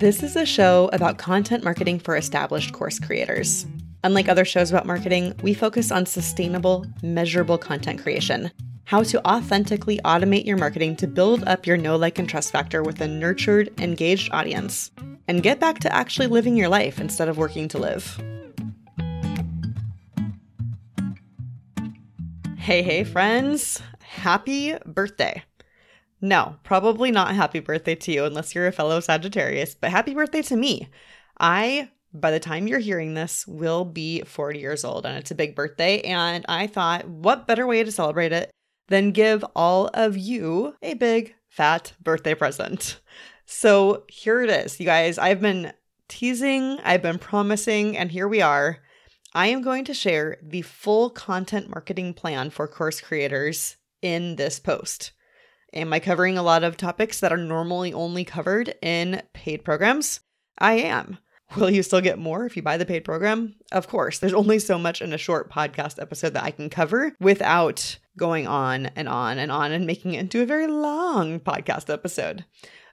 This is a show about content marketing for established course creators. Unlike other shows about marketing, we focus on sustainable, measurable content creation. How to authentically automate your marketing to build up your know, like, and trust factor with a nurtured, engaged audience. And get back to actually living your life instead of working to live. Hey, hey, friends. Happy birthday. No, probably not happy birthday to you unless you're a fellow Sagittarius, but happy birthday to me. I, by the time you're hearing this, will be 40 years old and it's a big birthday. And I thought, what better way to celebrate it than give all of you a big fat birthday present? So here it is, you guys. I've been teasing, I've been promising, and here we are. I am going to share the full content marketing plan for course creators in this post. Am I covering a lot of topics that are normally only covered in paid programs? I am. Will you still get more if you buy the paid program? Of course. There's only so much in a short podcast episode that I can cover without going on and on and on and making it into a very long podcast episode.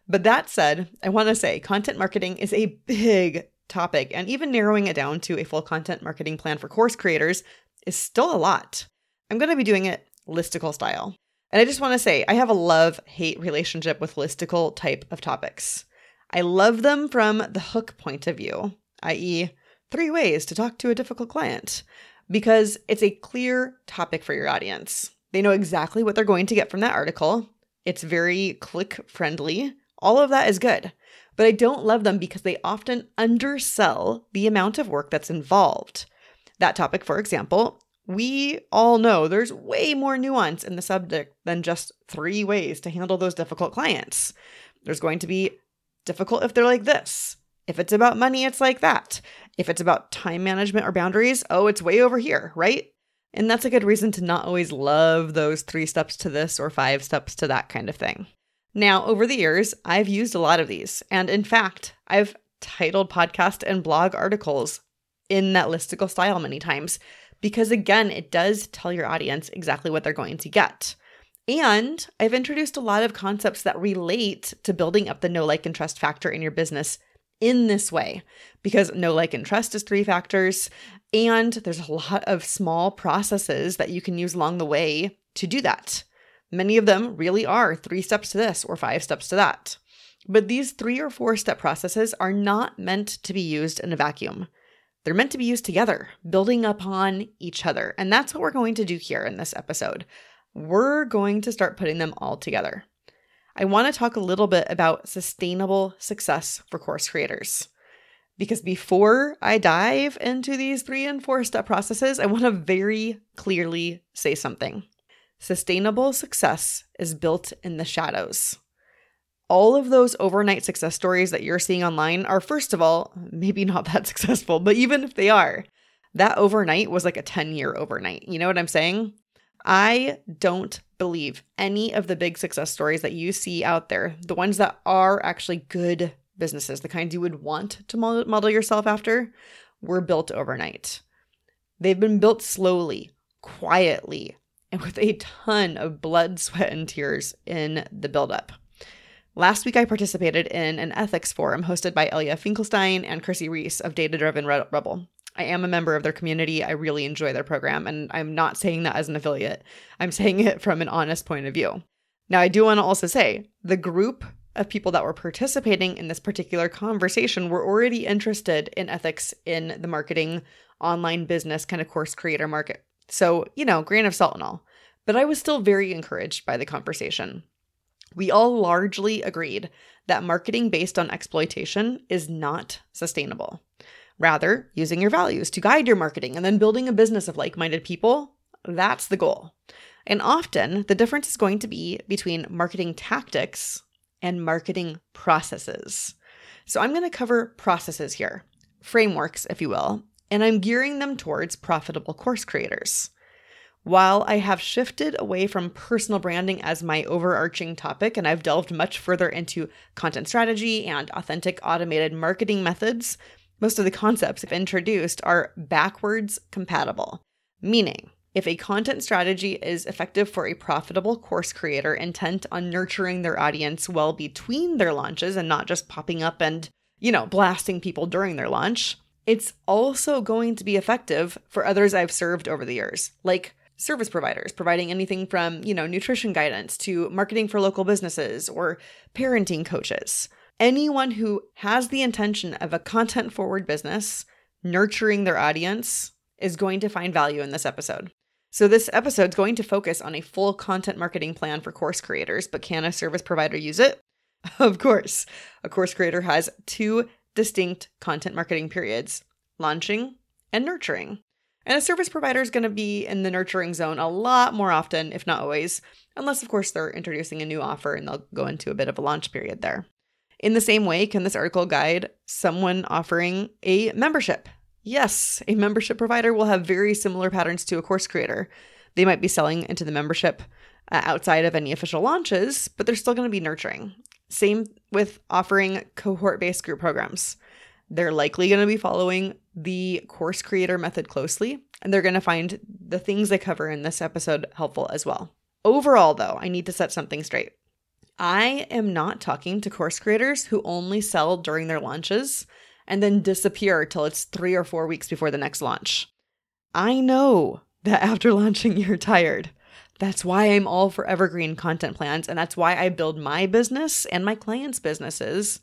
But that said, I want to say content marketing is a big topic, and even narrowing it down to a full content marketing plan for course creators is still a lot. I'm going to be doing it listicle style. And I just want to say, I have a love hate relationship with listicle type of topics. I love them from the hook point of view, i.e., three ways to talk to a difficult client, because it's a clear topic for your audience. They know exactly what they're going to get from that article. It's very click friendly. All of that is good. But I don't love them because they often undersell the amount of work that's involved. That topic, for example, we all know there's way more nuance in the subject than just three ways to handle those difficult clients. There's going to be difficult if they're like this. If it's about money, it's like that. If it's about time management or boundaries, oh, it's way over here, right? And that's a good reason to not always love those three steps to this or five steps to that kind of thing. Now, over the years, I've used a lot of these. And in fact, I've titled podcast and blog articles in that listicle style many times because again, it does tell your audience exactly what they're going to get. And I've introduced a lot of concepts that relate to building up the know, like, and trust factor in your business in this way because know, like, and trust is three factors. And there's a lot of small processes that you can use along the way to do that. Many of them really are three steps to this or five steps to that. But these three or four step processes are not meant to be used in a vacuum. They're meant to be used together, building upon each other. And that's what we're going to do here in this episode. We're going to start putting them all together. I want to talk a little bit about sustainable success for course creators. Because before I dive into these three and four step processes, I want to very clearly say something. Sustainable success is built in the shadows all of those overnight success stories that you're seeing online are, first of all, maybe not that successful, but even if they are, that overnight was like a 10 year overnight. You know what I'm saying? I don't believe any of the big success stories that you see out there, the ones that are actually good businesses, the kinds you would want to model yourself after, were built overnight. They've been built slowly, quietly, and with a ton of blood, sweat, and tears in the buildup. Last week, I participated in an ethics forum hosted by Elia Finkelstein and Chrissy Reese of Data Driven Rebel. I am a member of their community. I really enjoy their program, and I'm not saying that as an affiliate. I'm saying it from an honest point of view. Now, I do want to also say the group of people that were participating in this particular conversation were already interested in ethics in the marketing, online business kind of course creator market. So, you know, grain of salt and all. But I was still very encouraged by the conversation. We all largely agreed that marketing based on exploitation is not sustainable. Rather, using your values to guide your marketing and then building a business of like minded people, that's the goal. And often, the difference is going to be between marketing tactics and marketing processes. So, I'm going to cover processes here, frameworks, if you will, and I'm gearing them towards profitable course creators. While I have shifted away from personal branding as my overarching topic, and I've delved much further into content strategy and authentic automated marketing methods, most of the concepts I've introduced are backwards compatible. Meaning, if a content strategy is effective for a profitable course creator intent on nurturing their audience well between their launches and not just popping up and you know, blasting people during their launch. It's also going to be effective for others I've served over the years, like service providers providing anything from, you know, nutrition guidance to marketing for local businesses or parenting coaches. Anyone who has the intention of a content forward business, nurturing their audience, is going to find value in this episode. So, this episode is going to focus on a full content marketing plan for course creators, but can a service provider use it? Of course. A course creator has two distinct content marketing periods launching and nurturing. And a service provider is going to be in the nurturing zone a lot more often, if not always, unless, of course, they're introducing a new offer and they'll go into a bit of a launch period there. In the same way, can this article guide someone offering a membership? Yes, a membership provider will have very similar patterns to a course creator. They might be selling into the membership uh, outside of any official launches, but they're still going to be nurturing. Same with offering cohort based group programs. They're likely going to be following the course creator method closely, and they're going to find the things I cover in this episode helpful as well. Overall, though, I need to set something straight. I am not talking to course creators who only sell during their launches and then disappear till it's three or four weeks before the next launch. I know that after launching, you're tired. That's why I'm all for evergreen content plans. And that's why I build my business and my clients' businesses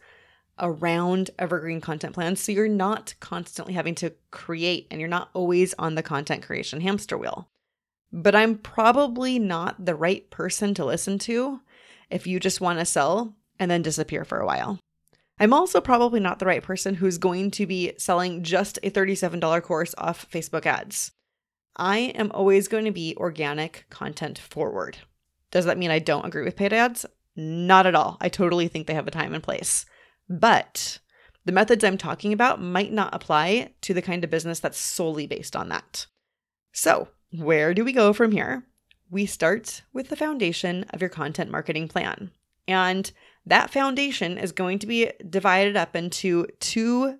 around evergreen content plans. So you're not constantly having to create and you're not always on the content creation hamster wheel. But I'm probably not the right person to listen to if you just want to sell and then disappear for a while. I'm also probably not the right person who's going to be selling just a $37 course off Facebook ads. I am always going to be organic content forward. Does that mean I don't agree with paid ads? Not at all. I totally think they have a time and place. But the methods I'm talking about might not apply to the kind of business that's solely based on that. So, where do we go from here? We start with the foundation of your content marketing plan. And that foundation is going to be divided up into two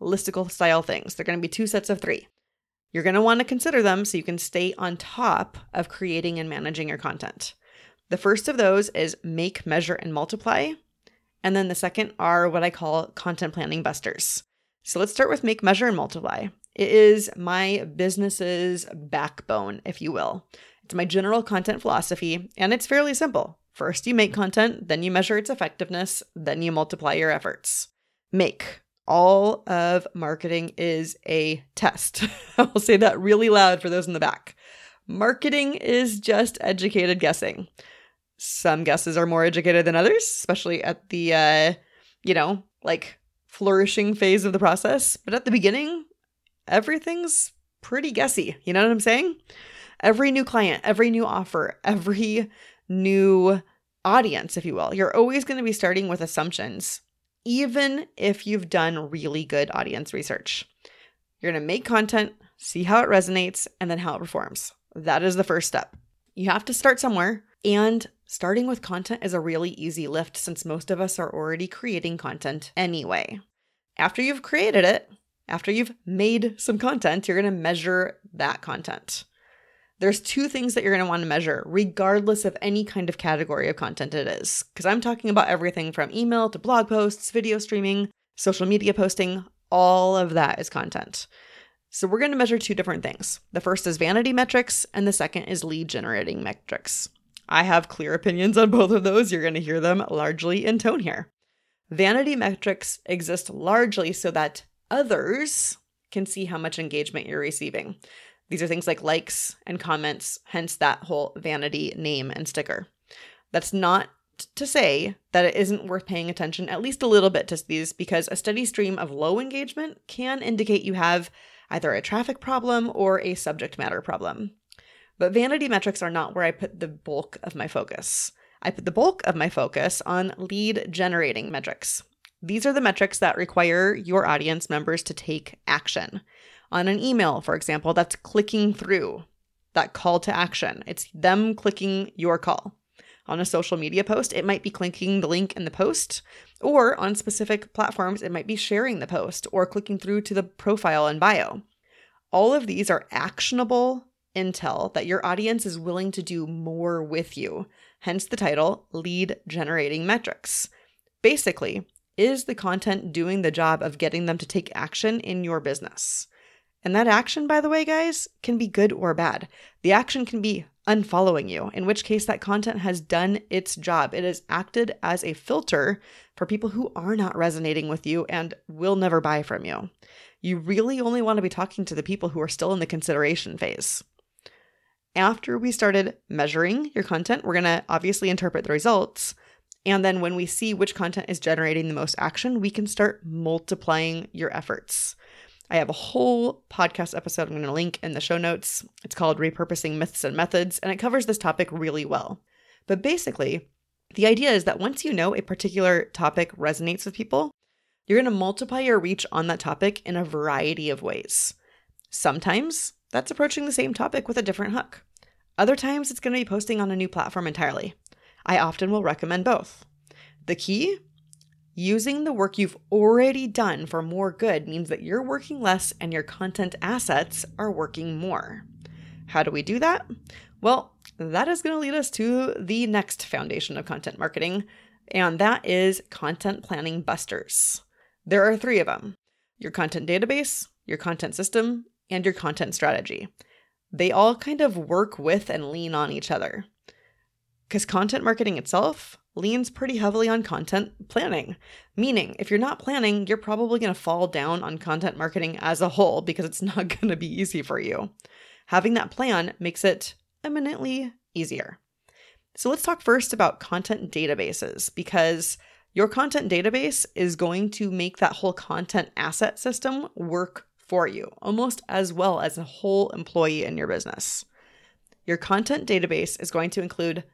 listicle style things. They're going to be two sets of three. You're going to want to consider them so you can stay on top of creating and managing your content. The first of those is make, measure, and multiply. And then the second are what I call content planning busters. So let's start with make, measure, and multiply. It is my business's backbone, if you will. It's my general content philosophy, and it's fairly simple. First, you make content, then you measure its effectiveness, then you multiply your efforts. Make all of marketing is a test. I will say that really loud for those in the back. Marketing is just educated guessing. Some guesses are more educated than others, especially at the, uh, you know, like flourishing phase of the process. But at the beginning, everything's pretty guessy. You know what I'm saying? Every new client, every new offer, every new audience, if you will, you're always going to be starting with assumptions even if you've done really good audience research. You're going to make content, see how it resonates, and then how it performs. That is the first step. You have to start somewhere, and starting with content is a really easy lift since most of us are already creating content anyway. After you've created it, after you've made some content, you're going to measure that content. There's two things that you're going to want to measure, regardless of any kind of category of content it is. Because I'm talking about everything from email to blog posts, video streaming, social media posting, all of that is content. So we're going to measure two different things. The first is vanity metrics, and the second is lead generating metrics. I have clear opinions on both of those. You're going to hear them largely in tone here. Vanity metrics exist largely so that others can see how much engagement you're receiving. These are things like likes and comments, hence that whole vanity name and sticker. That's not to say that it isn't worth paying attention at least a little bit to these because a steady stream of low engagement can indicate you have either a traffic problem or a subject matter problem. But vanity metrics are not where I put the bulk of my focus. I put the bulk of my focus on lead generating metrics. These are the metrics that require your audience members to take action. On an email, for example, that's clicking through that call to action. It's them clicking your call. On a social media post, it might be clicking the link in the post, or on specific platforms, it might be sharing the post or clicking through to the profile and bio. All of these are actionable intel that your audience is willing to do more with you, hence the title Lead Generating Metrics. Basically, is the content doing the job of getting them to take action in your business? And that action, by the way, guys, can be good or bad. The action can be unfollowing you, in which case that content has done its job. It has acted as a filter for people who are not resonating with you and will never buy from you. You really only want to be talking to the people who are still in the consideration phase. After we started measuring your content, we're going to obviously interpret the results. And then when we see which content is generating the most action, we can start multiplying your efforts. I have a whole podcast episode I'm going to link in the show notes. It's called Repurposing Myths and Methods, and it covers this topic really well. But basically, the idea is that once you know a particular topic resonates with people, you're going to multiply your reach on that topic in a variety of ways. Sometimes that's approaching the same topic with a different hook. Other times it's going to be posting on a new platform entirely. I often will recommend both. The key Using the work you've already done for more good means that you're working less and your content assets are working more. How do we do that? Well, that is going to lead us to the next foundation of content marketing, and that is content planning busters. There are three of them your content database, your content system, and your content strategy. They all kind of work with and lean on each other. Because content marketing itself leans pretty heavily on content planning. Meaning, if you're not planning, you're probably going to fall down on content marketing as a whole because it's not going to be easy for you. Having that plan makes it eminently easier. So let's talk first about content databases because your content database is going to make that whole content asset system work for you almost as well as a whole employee in your business. Your content database is going to include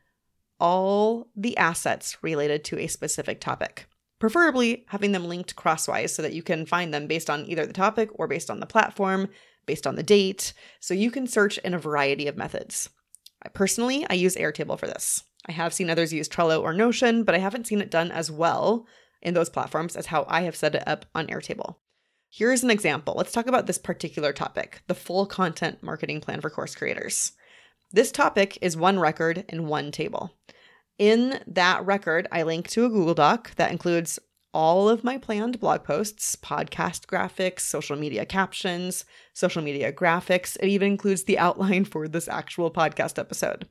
all the assets related to a specific topic, preferably having them linked crosswise so that you can find them based on either the topic or based on the platform, based on the date, so you can search in a variety of methods. I personally, I use Airtable for this. I have seen others use Trello or Notion, but I haven't seen it done as well in those platforms as how I have set it up on Airtable. Here's an example. Let's talk about this particular topic the full content marketing plan for course creators. This topic is one record in one table. In that record, I link to a Google Doc that includes all of my planned blog posts, podcast graphics, social media captions, social media graphics. It even includes the outline for this actual podcast episode.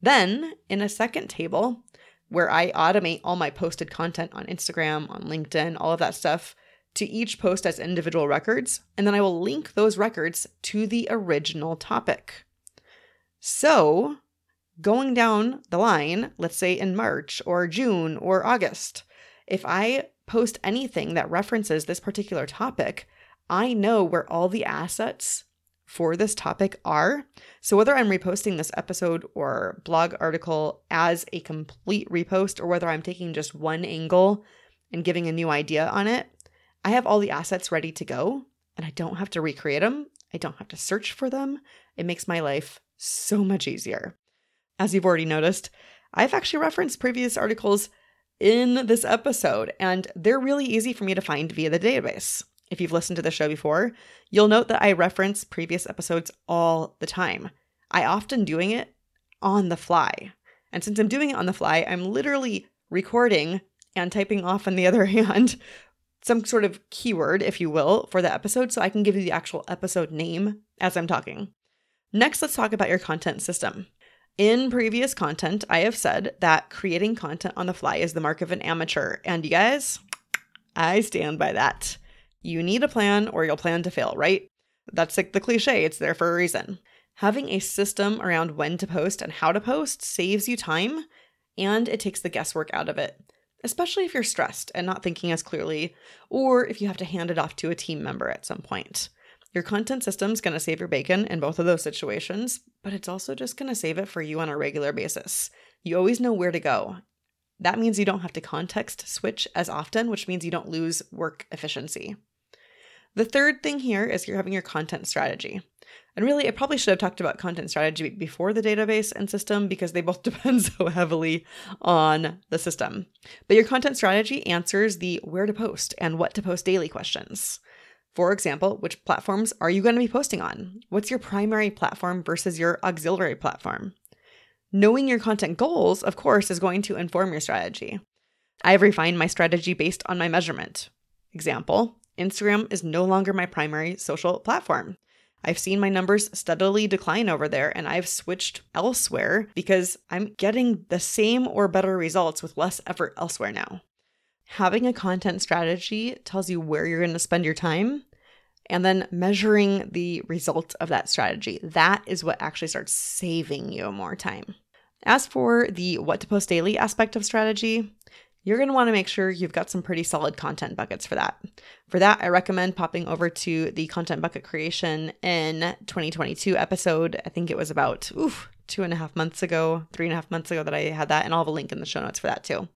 Then, in a second table, where I automate all my posted content on Instagram, on LinkedIn, all of that stuff, to each post as individual records, and then I will link those records to the original topic. So, going down the line, let's say in March or June or August, if I post anything that references this particular topic, I know where all the assets for this topic are. So, whether I'm reposting this episode or blog article as a complete repost, or whether I'm taking just one angle and giving a new idea on it, I have all the assets ready to go and I don't have to recreate them. I don't have to search for them. It makes my life so much easier. As you've already noticed, I've actually referenced previous articles in this episode, and they're really easy for me to find via the database. If you've listened to the show before, you'll note that I reference previous episodes all the time. I often doing it on the fly. And since I'm doing it on the fly, I'm literally recording and typing off on the other hand some sort of keyword, if you will, for the episode so I can give you the actual episode name as I'm talking. Next, let's talk about your content system. In previous content, I have said that creating content on the fly is the mark of an amateur. And you guys, I stand by that. You need a plan or you'll plan to fail, right? That's like the cliche, it's there for a reason. Having a system around when to post and how to post saves you time and it takes the guesswork out of it, especially if you're stressed and not thinking as clearly, or if you have to hand it off to a team member at some point. Your content system's to save your bacon in both of those situations, but it's also just to save it for you on a regular basis. You always know where to go. That means you don't have to context switch as often, which means you don't lose work efficiency. The third thing here is you're having your content strategy. And really, I probably should have talked about content strategy before the database and system because they both depend so heavily on the system. But your content strategy answers the where to post and what to post daily questions. For example, which platforms are you going to be posting on? What's your primary platform versus your auxiliary platform? Knowing your content goals, of course, is going to inform your strategy. I've refined my strategy based on my measurement. Example Instagram is no longer my primary social platform. I've seen my numbers steadily decline over there and I've switched elsewhere because I'm getting the same or better results with less effort elsewhere now. Having a content strategy tells you where you're going to spend your time and then measuring the results of that strategy. That is what actually starts saving you more time. As for the what to post daily aspect of strategy, you're going to want to make sure you've got some pretty solid content buckets for that. For that, I recommend popping over to the content bucket creation in 2022 episode. I think it was about oof, two and a half months ago, three and a half months ago that I had that, and I'll have a link in the show notes for that too.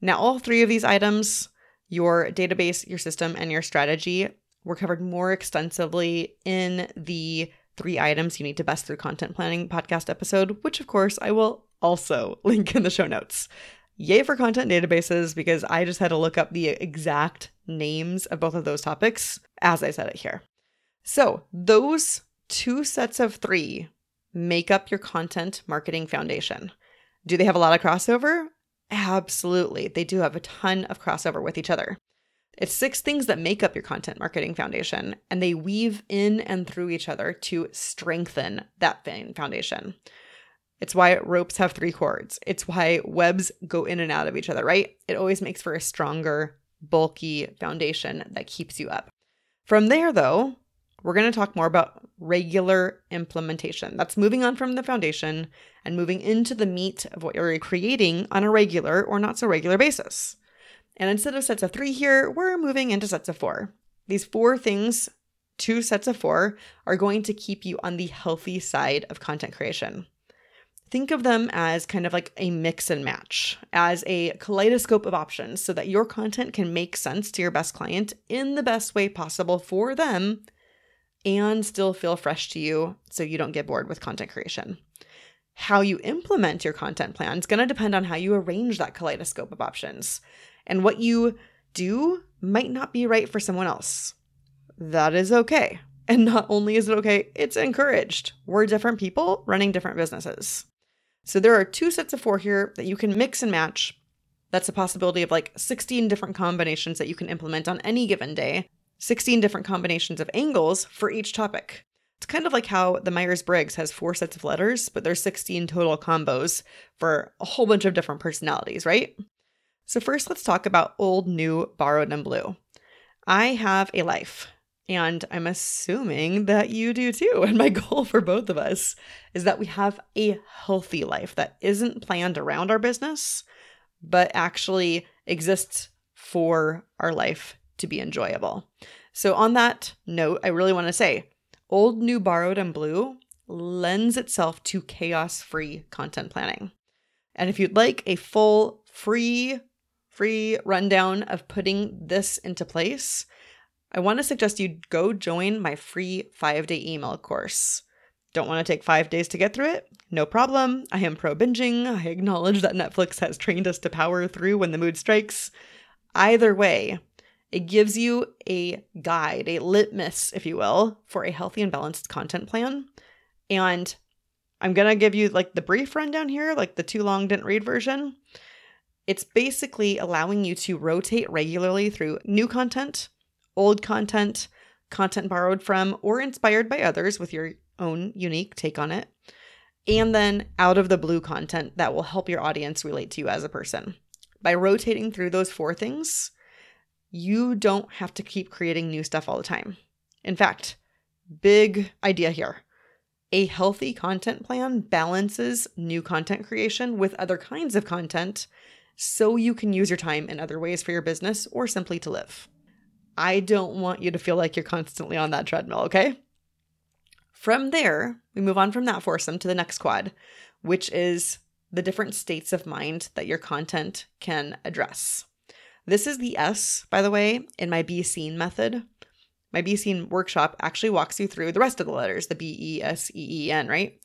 Now, all three of these items, your database, your system, and your strategy, were covered more extensively in the three items you need to best through content planning podcast episode, which of course I will also link in the show notes. Yay for content databases because I just had to look up the exact names of both of those topics as I said it here. So, those two sets of three make up your content marketing foundation. Do they have a lot of crossover? Absolutely. They do have a ton of crossover with each other. It's six things that make up your content marketing foundation, and they weave in and through each other to strengthen that foundation. It's why ropes have three cords. It's why webs go in and out of each other, right? It always makes for a stronger, bulky foundation that keeps you up. From there, though, we're going to talk more about regular implementation. That's moving on from the foundation and moving into the meat of what you're creating on a regular or not so regular basis. And instead of sets of three here, we're moving into sets of four. These four things, two sets of four, are going to keep you on the healthy side of content creation think of them as kind of like a mix and match, as a kaleidoscope of options so that your content can make sense to your best client in the best way possible for them and still feel fresh to you so you don't get bored with content creation. How you implement your content plan is going to depend on how you arrange that kaleidoscope of options. And what you do might not be right for someone else. That is okay. And not only is it okay, it's encouraged. We're different people running different businesses. So there are two sets of four here that you can mix and match. That's a possibility of like 16 different combinations that you can implement on any given day, 16 different combinations of angles for each topic. It's kind of like how the Myers Briggs has four sets of letters, but there's 16 total combos for a whole bunch of different personalities, right? So, first, let's talk about old, new, borrowed, and blue. I have a life. And I'm assuming that you do too. And my goal for both of us is that we have a healthy life that isn't planned around our business, but actually exists for our life to be enjoyable. So, on that note, I really want to say Old, New, Borrowed, and Blue lends itself to chaos free content planning. And if you'd like a full, free, free rundown of putting this into place, I want to suggest you go join my free five day email course. Don't want to take five days to get through it? No problem. I am pro binging. I acknowledge that Netflix has trained us to power through when the mood strikes. Either way, it gives you a guide, a litmus, if you will, for a healthy and balanced content plan. And I'm going to give you like the brief rundown here, like the too long didn't read version. It's basically allowing you to rotate regularly through new content old content, content borrowed from or inspired by others with your own unique take on it, and then out of the blue content that will help your audience relate to you as a person. By rotating through those four things, you don't have to keep creating new stuff all the time. In fact, big idea here. A healthy content plan balances new content creation with other kinds of content so you can use your time in other ways for your business or simply to live. I don't want you to feel like you're constantly on that treadmill, okay? From there, we move on from that foursome to the next quad, which is the different states of mind that your content can address. This is the S, by the way, in my Be Seen method. My Be Seen workshop actually walks you through the rest of the letters, the B E S E E N, right?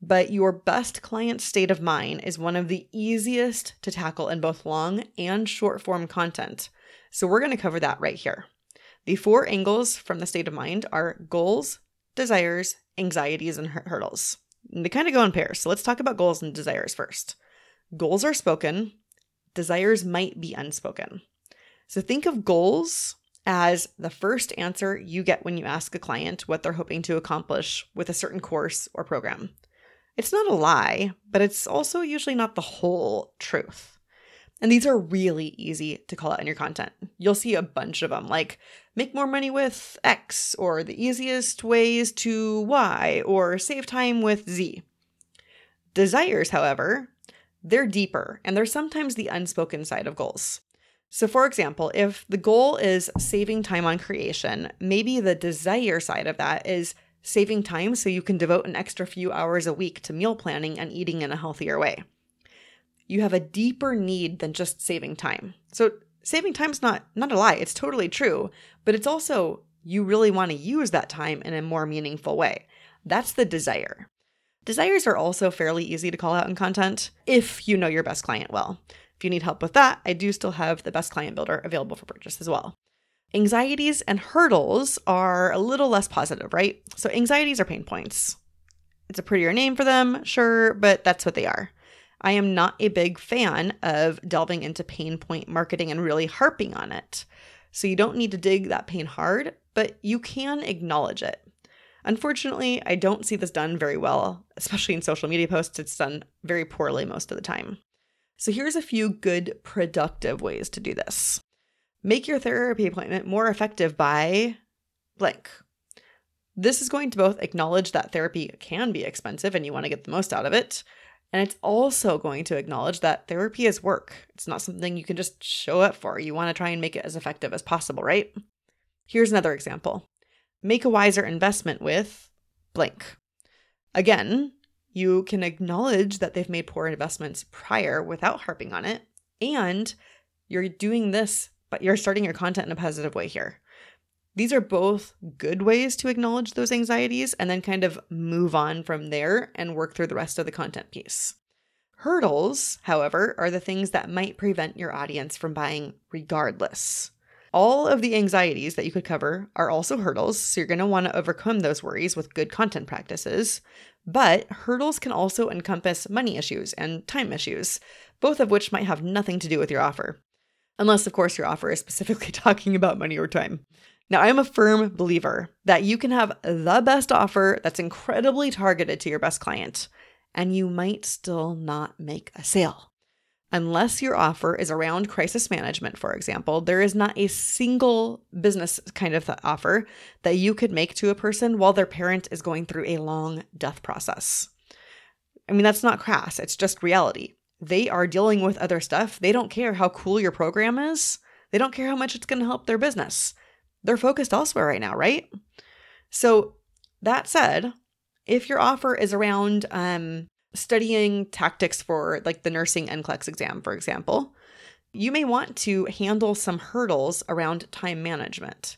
But your best client state of mind is one of the easiest to tackle in both long and short form content. So we're going to cover that right here. The four angles from the state of mind are goals, desires, anxieties, and hurdles. And they kind of go in pairs. So let's talk about goals and desires first. Goals are spoken, desires might be unspoken. So think of goals as the first answer you get when you ask a client what they're hoping to accomplish with a certain course or program. It's not a lie, but it's also usually not the whole truth. And these are really easy to call out in your content. You'll see a bunch of them, like make more money with X, or the easiest ways to Y, or save time with Z. Desires, however, they're deeper and they're sometimes the unspoken side of goals. So, for example, if the goal is saving time on creation, maybe the desire side of that is saving time so you can devote an extra few hours a week to meal planning and eating in a healthier way. You have a deeper need than just saving time. So, saving time's not not a lie, it's totally true, but it's also you really want to use that time in a more meaningful way. That's the desire. Desires are also fairly easy to call out in content if you know your best client well. If you need help with that, I do still have the best client builder available for purchase as well. Anxieties and hurdles are a little less positive, right? So, anxieties are pain points. It's a prettier name for them, sure, but that's what they are. I am not a big fan of delving into pain point marketing and really harping on it. So, you don't need to dig that pain hard, but you can acknowledge it. Unfortunately, I don't see this done very well, especially in social media posts. It's done very poorly most of the time. So here's a few good productive ways to do this. Make your therapy appointment more effective by blank. This is going to both acknowledge that therapy can be expensive and you want to get the most out of it. And it's also going to acknowledge that therapy is work. It's not something you can just show up for. You want to try and make it as effective as possible, right? Here's another example make a wiser investment with blank. Again, you can acknowledge that they've made poor investments prior without harping on it. And you're doing this, but you're starting your content in a positive way here. These are both good ways to acknowledge those anxieties and then kind of move on from there and work through the rest of the content piece. Hurdles, however, are the things that might prevent your audience from buying regardless. All of the anxieties that you could cover are also hurdles, so you're going to want to overcome those worries with good content practices. But hurdles can also encompass money issues and time issues, both of which might have nothing to do with your offer. Unless, of course, your offer is specifically talking about money or time. Now, I am a firm believer that you can have the best offer that's incredibly targeted to your best client, and you might still not make a sale. Unless your offer is around crisis management, for example, there is not a single business kind of offer that you could make to a person while their parent is going through a long death process. I mean, that's not crass, it's just reality. They are dealing with other stuff. They don't care how cool your program is, they don't care how much it's going to help their business. They're focused elsewhere right now, right? So, that said, if your offer is around um, studying tactics for like the nursing NCLEX exam, for example, you may want to handle some hurdles around time management.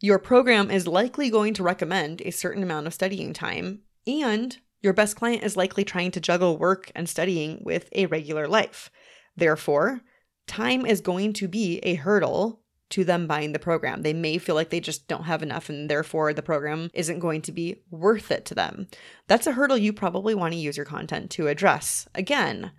Your program is likely going to recommend a certain amount of studying time, and your best client is likely trying to juggle work and studying with a regular life. Therefore, time is going to be a hurdle to them buying the program. They may feel like they just don't have enough and therefore the program isn't going to be worth it to them. That's a hurdle you probably want to use your content to address. Again,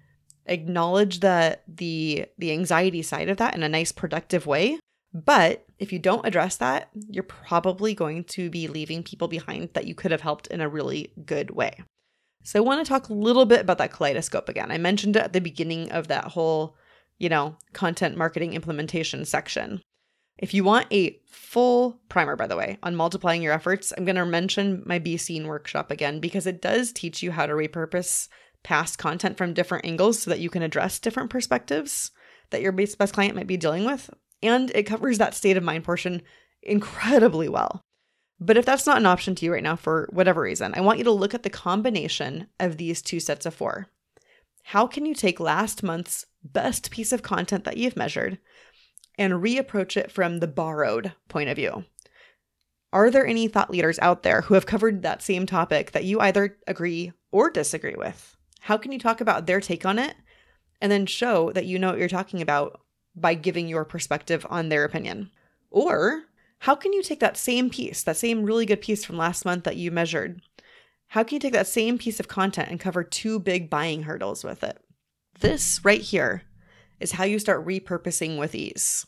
acknowledge the the the anxiety side of that in a nice productive way. But if you don't address that, you're probably going to be leaving people behind that you could have helped in a really good way. So I want to talk a little bit about that kaleidoscope again. I mentioned it at the beginning of that whole, you know, content marketing implementation section. If you want a full primer, by the way, on multiplying your efforts, I'm going to mention my Be Seen workshop again because it does teach you how to repurpose past content from different angles so that you can address different perspectives that your best client might be dealing with. And it covers that state of mind portion incredibly well. But if that's not an option to you right now for whatever reason, I want you to look at the combination of these two sets of four. How can you take last month's best piece of content that you've measured and reapproach it from the borrowed point of view. Are there any thought leaders out there who have covered that same topic that you either agree or disagree with? How can you talk about their take on it and then show that you know what you're talking about by giving your perspective on their opinion? Or how can you take that same piece, that same really good piece from last month that you measured? How can you take that same piece of content and cover two big buying hurdles with it? This right here is how you start repurposing with ease.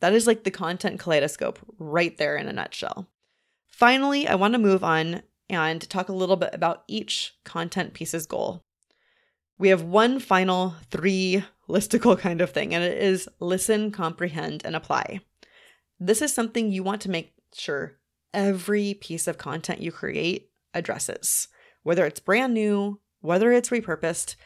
That is like the content kaleidoscope right there in a nutshell. Finally, I want to move on and talk a little bit about each content piece's goal. We have one final three listicle kind of thing, and it is listen, comprehend, and apply. This is something you want to make sure every piece of content you create addresses. Whether it's brand new, whether it's repurposed,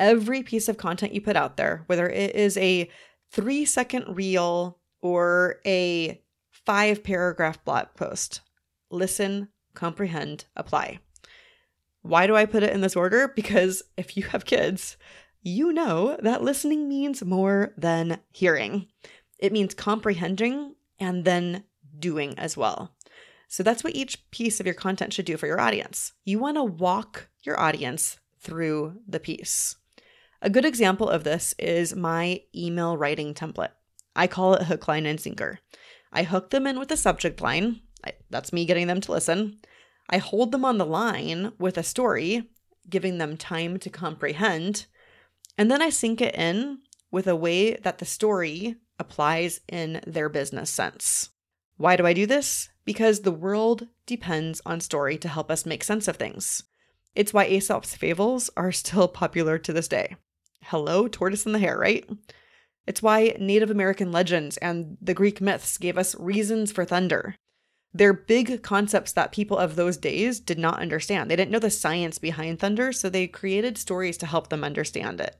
every piece of content you put out there, whether it is a three second reel or a five paragraph blog post, listen, comprehend, apply. Why do I put it in this order? Because if you have kids, you know that listening means more than hearing. It means comprehending and then doing as well. So that's what each piece of your content should do for your audience. You want to walk your audience through the piece. A good example of this is my email writing template. I call it hook, line, and sinker. I hook them in with a subject line. That's me getting them to listen. I hold them on the line with a story, giving them time to comprehend. And then I sink it in with a way that the story applies in their business sense. Why do I do this? Because the world depends on story to help us make sense of things. It's why Aesop's fables are still popular to this day. Hello, tortoise and the hare, right? It's why Native American legends and the Greek myths gave us reasons for thunder. They're big concepts that people of those days did not understand. They didn't know the science behind thunder, so they created stories to help them understand it.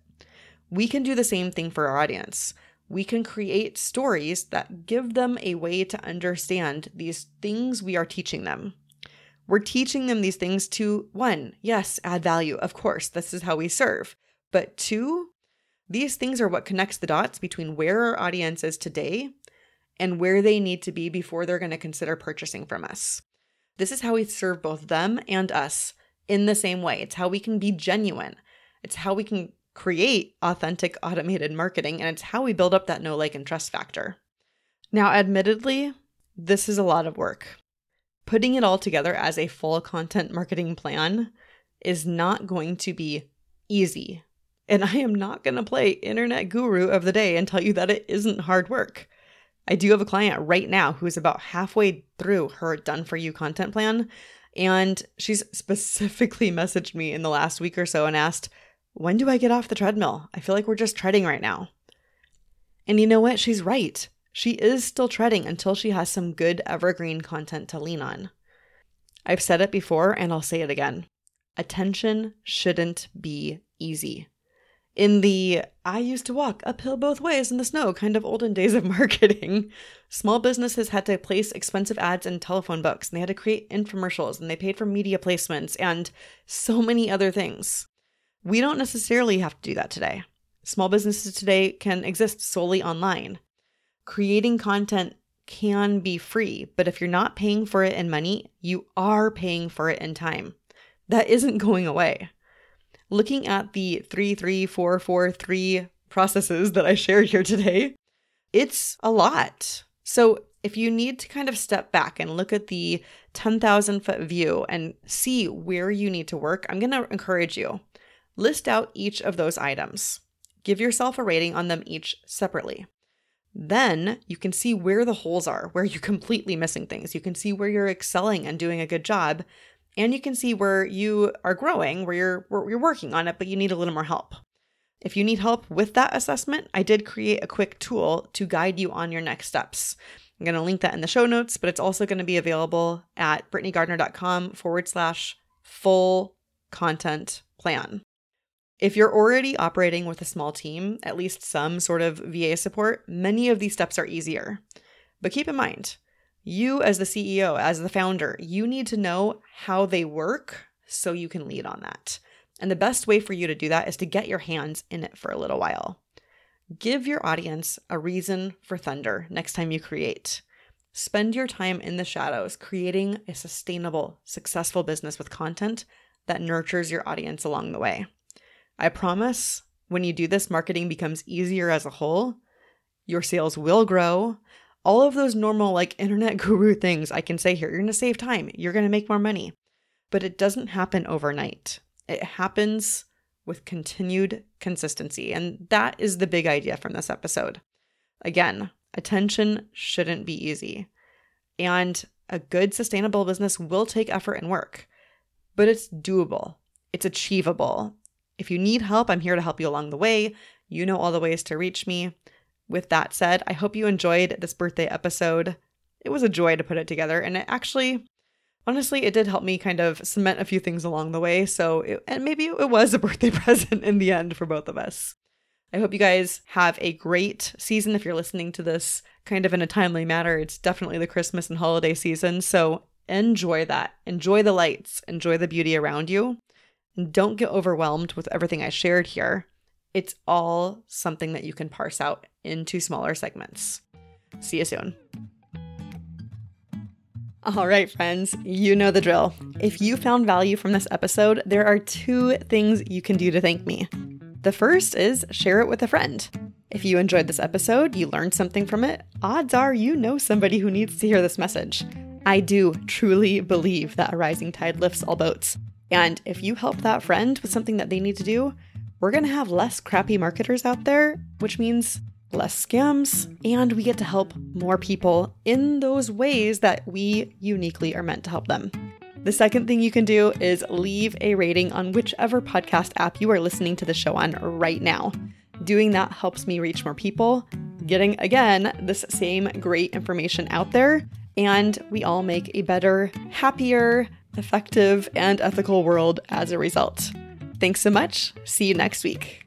We can do the same thing for our audience. We can create stories that give them a way to understand these things we are teaching them. We're teaching them these things to one, yes, add value. Of course, this is how we serve. But two, these things are what connects the dots between where our audience is today and where they need to be before they're going to consider purchasing from us. This is how we serve both them and us in the same way. It's how we can be genuine. It's how we can create authentic automated marketing, and it's how we build up that no like, and trust factor. Now, admittedly, this is a lot of work. Putting it all together as a full content marketing plan is not going to be easy and I am not going to play internet guru of the day and tell you that it isn't hard work. I do have a client right now who is about halfway through her done for you content plan. And she's specifically messaged me in the last week or so and asked, When do I get off the treadmill? I feel like we're just treading right now. And you know what? She's right. She is still treading until she has some good evergreen content to lean on. I've said it before and I'll say it again. Attention shouldn't be easy in the I used to walk uphill both ways in the snow kind of olden days of marketing, small businesses had to place expensive ads in telephone books and they had to create infomercials and they paid for media placements and so many other things. We don't necessarily have to do that today. Small businesses today can exist solely online. Creating content can be free, but if you're not paying for it in money, you are paying for it in time. That isn't going away looking at the 33443 processes that I shared here today, it's a lot. So if you need to kind of step back and look at the 10,000 foot view and see where you need to work, I'm going to encourage you. List out each of those items. Give yourself a rating on them each separately. Then you can see where the holes are, where you're completely missing things. You can see where you're excelling and doing a good job and you can see where you are growing, where you're where you're working on it, but you need a little more help. If you need help with that assessment, I did create a quick tool to guide you on your next steps. I'm going to link that in the show notes, but it's also going to be available at britneygardner.com forward slash full content plan. If you're already operating with a small team, at least some sort of VA support, many of these steps are easier. But keep in mind, you, as the CEO, as the founder, you need to know how they work so you can lead on that. And the best way for you to do that is to get your hands in it for a little while. Give your audience a reason for thunder next time you create. Spend your time in the shadows creating a sustainable, successful business with content that nurtures your audience along the way. I promise when you do this, marketing becomes easier as a whole. Your sales will grow, all of those normal, like internet guru things I can say here. You're going to save time, you're going to make more money. But it doesn't happen overnight. It happens with continued consistency. And that is the big idea from this episode. Again, attention shouldn't be easy. And a good sustainable business will take effort and work, but it's doable, it's achievable. If you need help, I'm here to help you along the way. You know all the ways to reach me. With that said, I hope you enjoyed this birthday episode. It was a joy to put it together, and it actually, honestly, it did help me kind of cement a few things along the way. So, it, and maybe it was a birthday present in the end for both of us. I hope you guys have a great season if you're listening to this kind of in a timely manner. It's definitely the Christmas and holiday season. So enjoy that. Enjoy the lights. Enjoy the beauty around you. And don't get overwhelmed with everything I shared here. It's all something that you can parse out into smaller segments. See you soon. All right, friends, you know the drill. If you found value from this episode, there are two things you can do to thank me. The first is share it with a friend. If you enjoyed this episode, you learned something from it, odds are you know somebody who needs to hear this message. I do truly believe that a rising tide lifts all boats. And if you help that friend with something that they need to do, we're going to have less crappy marketers out there, which means less scams, and we get to help more people in those ways that we uniquely are meant to help them. The second thing you can do is leave a rating on whichever podcast app you are listening to the show on right now. Doing that helps me reach more people, getting again this same great information out there, and we all make a better, happier, effective, and ethical world as a result. Thanks so much. See you next week.